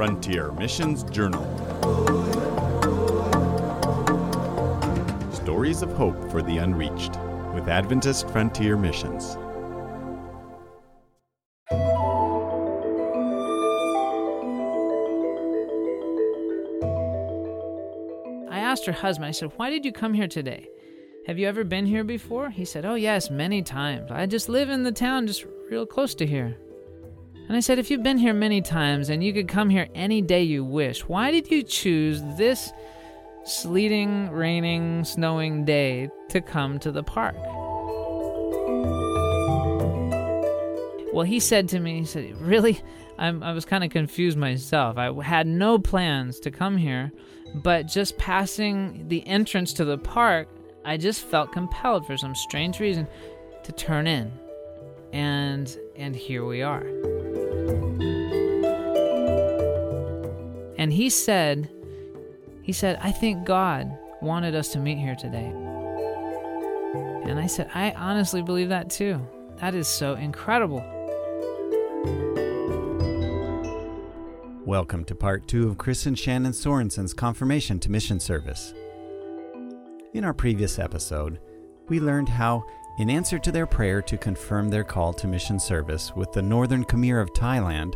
Frontier Missions Journal. Stories of Hope for the Unreached with Adventist Frontier Missions. I asked her husband, I said, Why did you come here today? Have you ever been here before? He said, Oh, yes, many times. I just live in the town just real close to here. And I said, If you've been here many times and you could come here any day you wish, why did you choose this sleeting, raining, snowing day to come to the park? Well, he said to me, he said, Really? I'm, I was kind of confused myself. I had no plans to come here, but just passing the entrance to the park, I just felt compelled for some strange reason to turn in. And and here we are. And he said, he said, I think God wanted us to meet here today. And I said, I honestly believe that too. That is so incredible. Welcome to part two of Chris and Shannon Sorensen's confirmation to mission service. In our previous episode, we learned how, in answer to their prayer to confirm their call to mission service with the Northern Khmer of Thailand,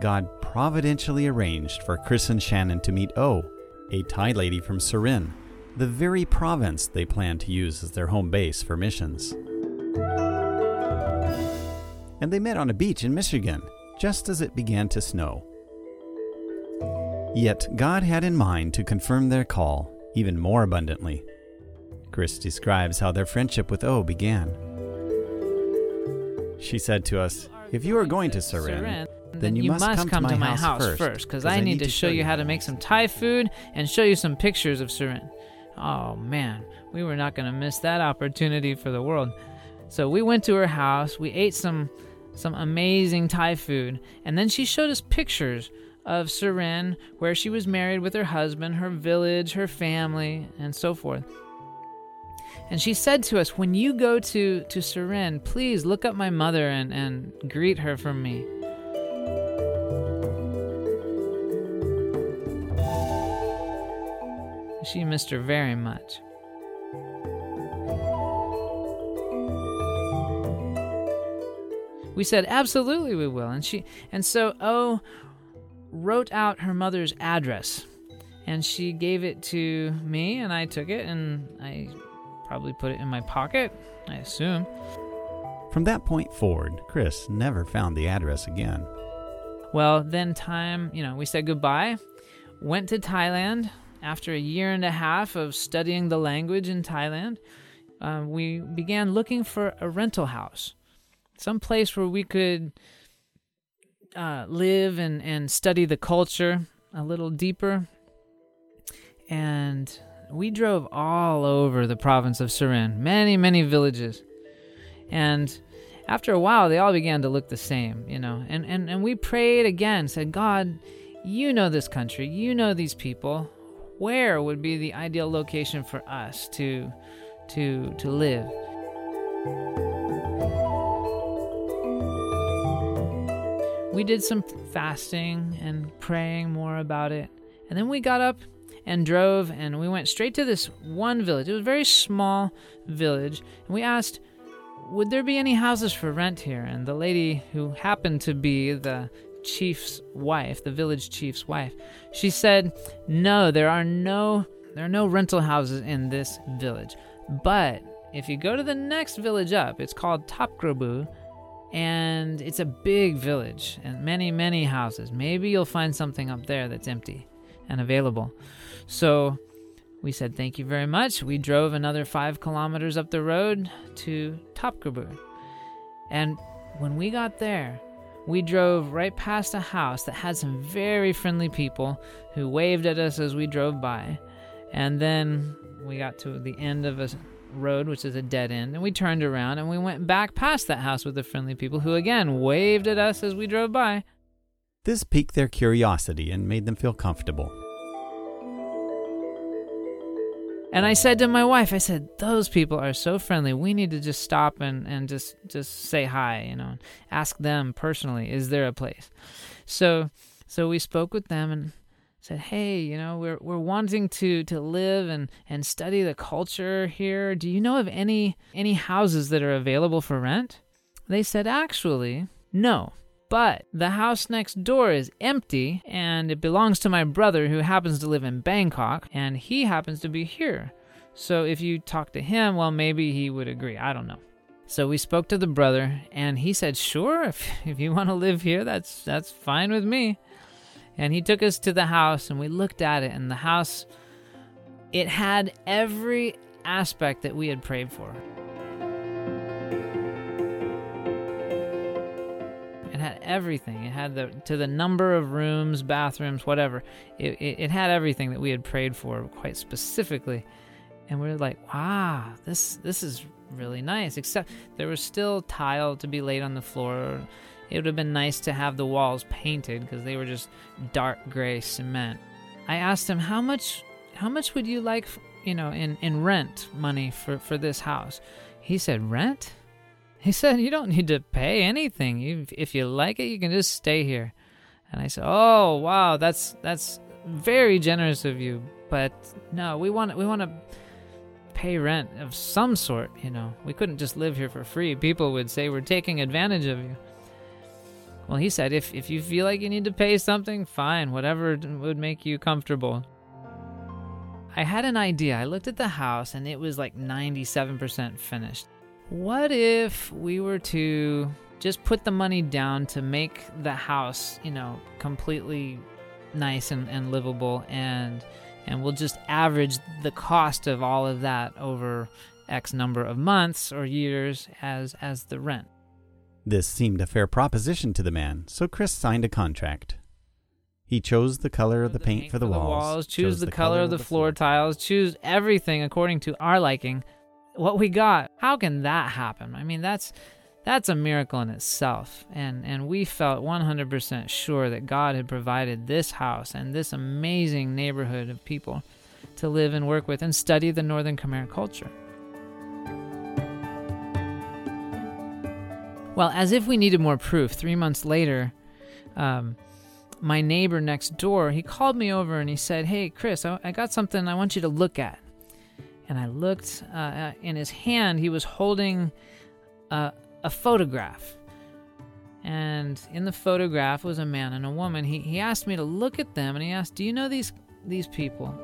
God providentially arranged for Chris and Shannon to meet O, a Thai lady from Surin, the very province they plan to use as their home base for missions. And they met on a beach in Michigan, just as it began to snow. Yet God had in mind to confirm their call even more abundantly. Chris describes how their friendship with O began. She said to us, If you are going to Surin, then you, must, come, to my, house, first, because I, need to show you how to make some Thai food and show you some pictures of Surin. Oh man, we were not going to miss that opportunity for the world. So we went to her house, we ate some some amazing Thai food, and then she showed us pictures of Surin, where she was married with her husband, her village, her family, and so forth. And she said to us, When you go to, to Surin, please look up my mother and, and greet her from me. She missed her very much. We said, Absolutely, we will. And she and so oh wrote out her mother's address and she gave it to me and I took it and I probably put it in my pocket, I assume. From that point forward, Chris never found the address again. Well, then time, you know, we said goodbye, went to Thailand after a year and a half of studying the language in Thailand. Uh, we began looking for a rental house, some place where we could uh, live and, and study the culture a little deeper. And we drove all over the province of Surin, many, many villages. And after a while, they all began to look the same, you know. And, and, and we prayed again, said, God, you know this country, you know these people. Where would be the ideal location for us to, to, to live? we did some fasting and praying more about it. And then we got up and drove and we went straight to this one village. It was a very small village. And we asked, would there be any houses for rent here? And the lady who happened to be the chief's wife, the village chief's wife, she said, "No, there are no there are no rental houses in this village. But if you go to the next village up, it's called Tapgrabu, and it's a big village and many, many houses. Maybe you'll find something up there that's empty and available. So we said thank you very much. We drove another five kilometers up the road to Topkabu. And when we got there, we drove right past a house that had some very friendly people who waved at us as we drove by. And then we got to the end of a road, which is a dead end, and we turned around and we went back past that house with the friendly people who again waved at us as we drove by. This piqued their curiosity and made them feel comfortable. And I said to my wife, I said, those people are so friendly. We need to just stop and, and just just say hi, you know, ask them personally, is there a place? So So we spoke with them and said, "Hey, you know, we're we're wanting to to live and and study the culture here. Do you know of any any houses that are available for rent?" They said, "Actually, no. But the house next door is empty and it belongs to my brother who happens to live in Bangkok and he happens to be here. So if you talk to him, well, maybe he would agree. I don't know." So we spoke to the brother and he said, "Sure, if if you want to live here, that's that's fine with me." And he took us to the house and we looked at it and the house it had every aspect that we had prayed for. Had everything. It had the to the number of rooms, bathrooms, whatever. It, it, it had everything that we had prayed for quite specifically. And we are like, wow, this this is really nice. Except there was still tile to be laid on the floor it would have been nice to have the walls painted because they were just dark gray cement. I asked him how much how much would you like, you know, in in rent money for for this house? He said rent? He said you don't need to pay anything. If you like it, you can just stay here. And I said, "Oh, wow, that's that's very generous of you, but no, we want we want to pay rent of some sort, you know. We couldn't just live here for free. People would say we're taking advantage of you." Well, he said, if, if you feel like you need to pay something, fine, whatever would make you comfortable. I had an idea. I looked at the house and it was like 97% finished. What if we were to just put the money down to make the house, you know, completely nice and, and livable and and we'll just average the cost of all of that over X number of months or years as as the rent. This seemed a fair proposition to the man, so Chris signed a contract. He chose the color of the, paint, for the, walls, walls, choose the, color, of the, floor, floor tiles, choose everything according to our liking. What we got, how can that happen? I mean, that's that's a miracle in itself. And and we felt 100% sure that God had provided this house and this amazing neighborhood of people to live and work with and study the Northern Khmer culture. Well, as if we needed more proof, three months later, um, my neighbor next door, he called me over and he said, Hey, Chris, I, I got something I want you to look at. And I looked uh, uh in his hand, he was holding a, a photograph. And in the photograph was a man and a woman. He, he asked me to look at them and he asked, Do you know these, these people?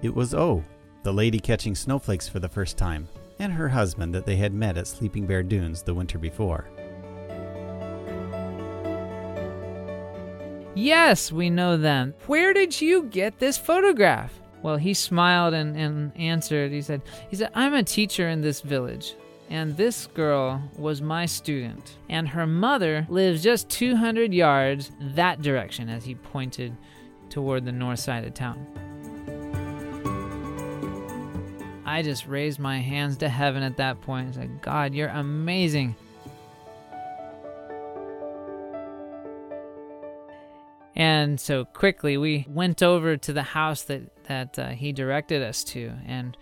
It was O, the lady catching snowflakes for the first time, and her husband that they had met at Sleeping Bear Dunes the winter before. Yes, we know them. Where did you get this photograph? Well, he smiled and, and answered. He said, he said, I'm a teacher in this village, and this girl was my student, and her mother lives just 200 yards that direction as he pointed toward the north side of town. I just raised my hands to heaven at that point and said, God, you're amazing. And so quickly we went over to the house that that uh, he directed us to, and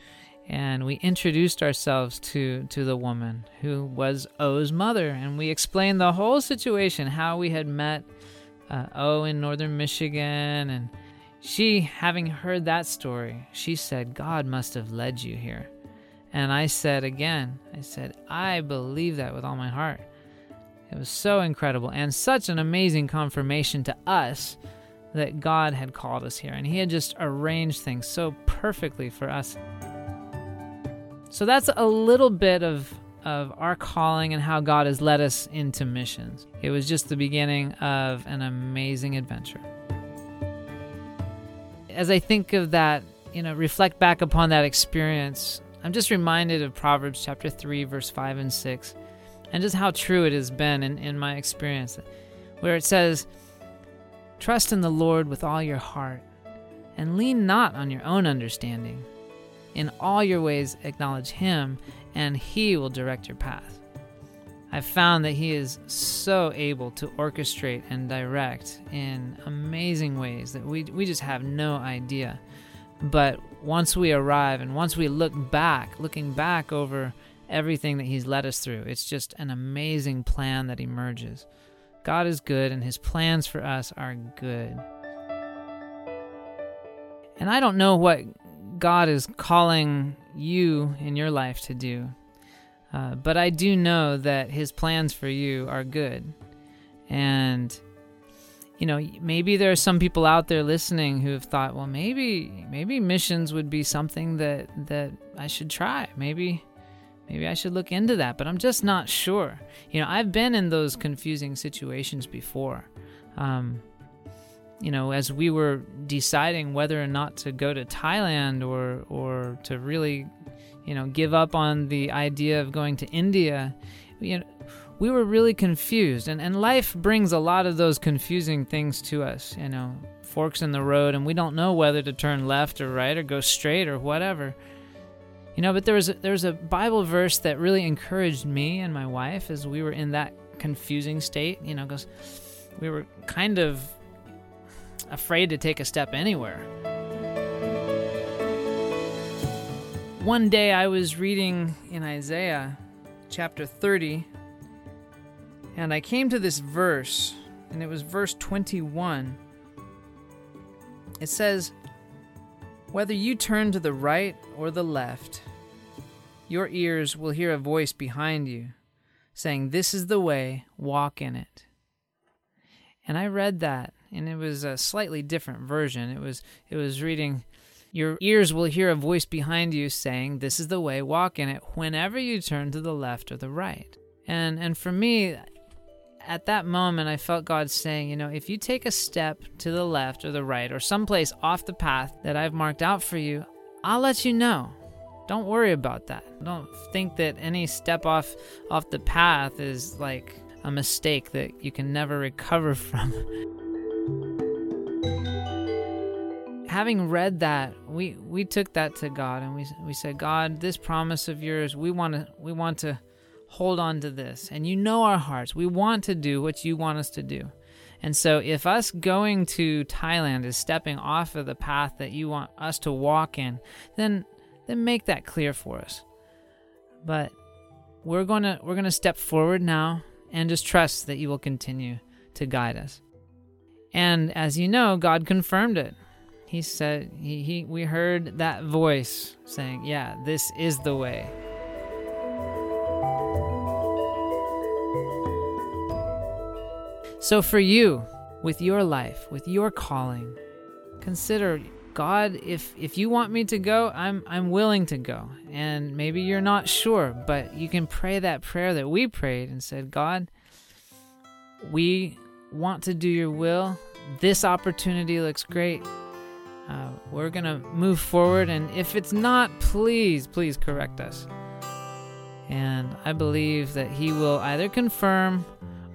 and we introduced ourselves to to the woman who was O's mother, and we explained the whole situation, how we had met uh, O in northern Michigan, and she, having heard that story, she said, God must have led you here. And I said again, I said, I believe that with all my heart. It was so incredible and such an amazing confirmation to us that God had called us here and He had just arranged things so perfectly for us. So that's a little bit of, of our calling and how God has led us into missions. It was just the beginning of an amazing adventure as I think of that, you know, reflect back upon that experience, I'm just reminded of Proverbs chapter 3, verse 5 and 6, and just how true it has been in, in my experience, where it says, Trust in the Lord with all your heart, and lean not on your own understanding. In all your ways, acknowledge Him, and He will direct your path. I've found that he is so able to orchestrate and direct in amazing ways that we, we just have no idea. But once we arrive and once we look back, looking back over everything that He's led us through. It's just an amazing plan that emerges. God is good, and His plans for us are good. And I don't know what God is calling you in your life to do, uh, but I do know that His plans for you are good. And you know, maybe there are some people out there listening who have thought, well, maybe maybe missions would be something that that I should try. Maybe maybe I should look into that, but I'm just not sure. You know, I've been in those confusing situations before. Um, you know, as we were deciding whether or not to go to Thailand or or to really, you know, give up on the idea of going to India, you know, we were really confused. And, and life brings a lot of those confusing things to us, you know, forks in the road, and we don't know whether to turn left or right or go straight or whatever. You know, but there was a, there was a Bible verse that really encouraged me and my wife as we were in that confusing state, you know, because we were kind of afraid to take a step anywhere. One day I was reading in Isaiah chapter 30, and I came to this verse, and it was verse 21. It says, Whether you turn to the right or the left, your ears will hear a voice behind you saying, This is the way, walk in it. And I read that, and it was a slightly different version. It was it was reading your ears will hear a voice behind you saying, This is the way, walk in it, whenever you turn to the left or the right. And and for me, at that moment, I felt God saying, you know, if you take a step to the left or the right or someplace off the path that I've marked out for you, I'll let you know. Don't worry about that. Don't think that any step off off the path is like a mistake that you can never recover from. Having read that, we we took that to God and we we said, God, this promise of yours, we want to we want to hold on to this. And you know our hearts. We want to do what you want us to do. And so, if us going to Thailand is stepping off of the path that you want us to walk in, then then make that clear for us. But we're going to we're going to step forward now and just trust that you will continue to guide us. And as you know, God confirmed it. He said he, he we heard that voice saying, "Yeah, this is the way." So, for you, with your life, with your calling, consider God, if if you want me to go, I'm I'm willing to go. And maybe you're not sure, but you can pray that prayer that we prayed and said, God, we want to do your will. This opportunity looks great. Uh, we're gonna move forward, and if it's not, please, please correct us. And I believe that He will either confirm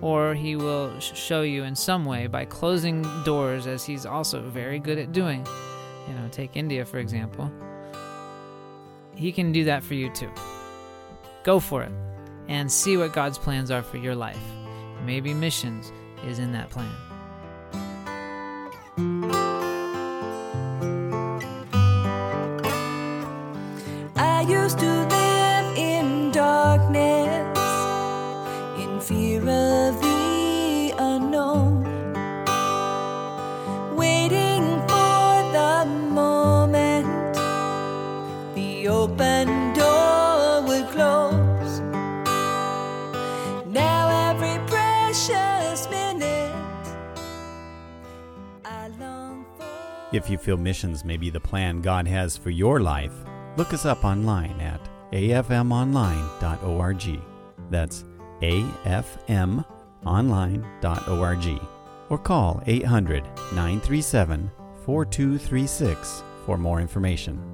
or he will show you in some way by closing doors, as he's also very good at doing. You know, take India, for example. He can do that for you too. Go for it and see what God's plans are for your life. Maybe missions is in that plan. I used to If you feel missions may be the plan God has for your life, look us up online at afmonline.org. That's afmonline.org. Or call 800 937 4236 for more information.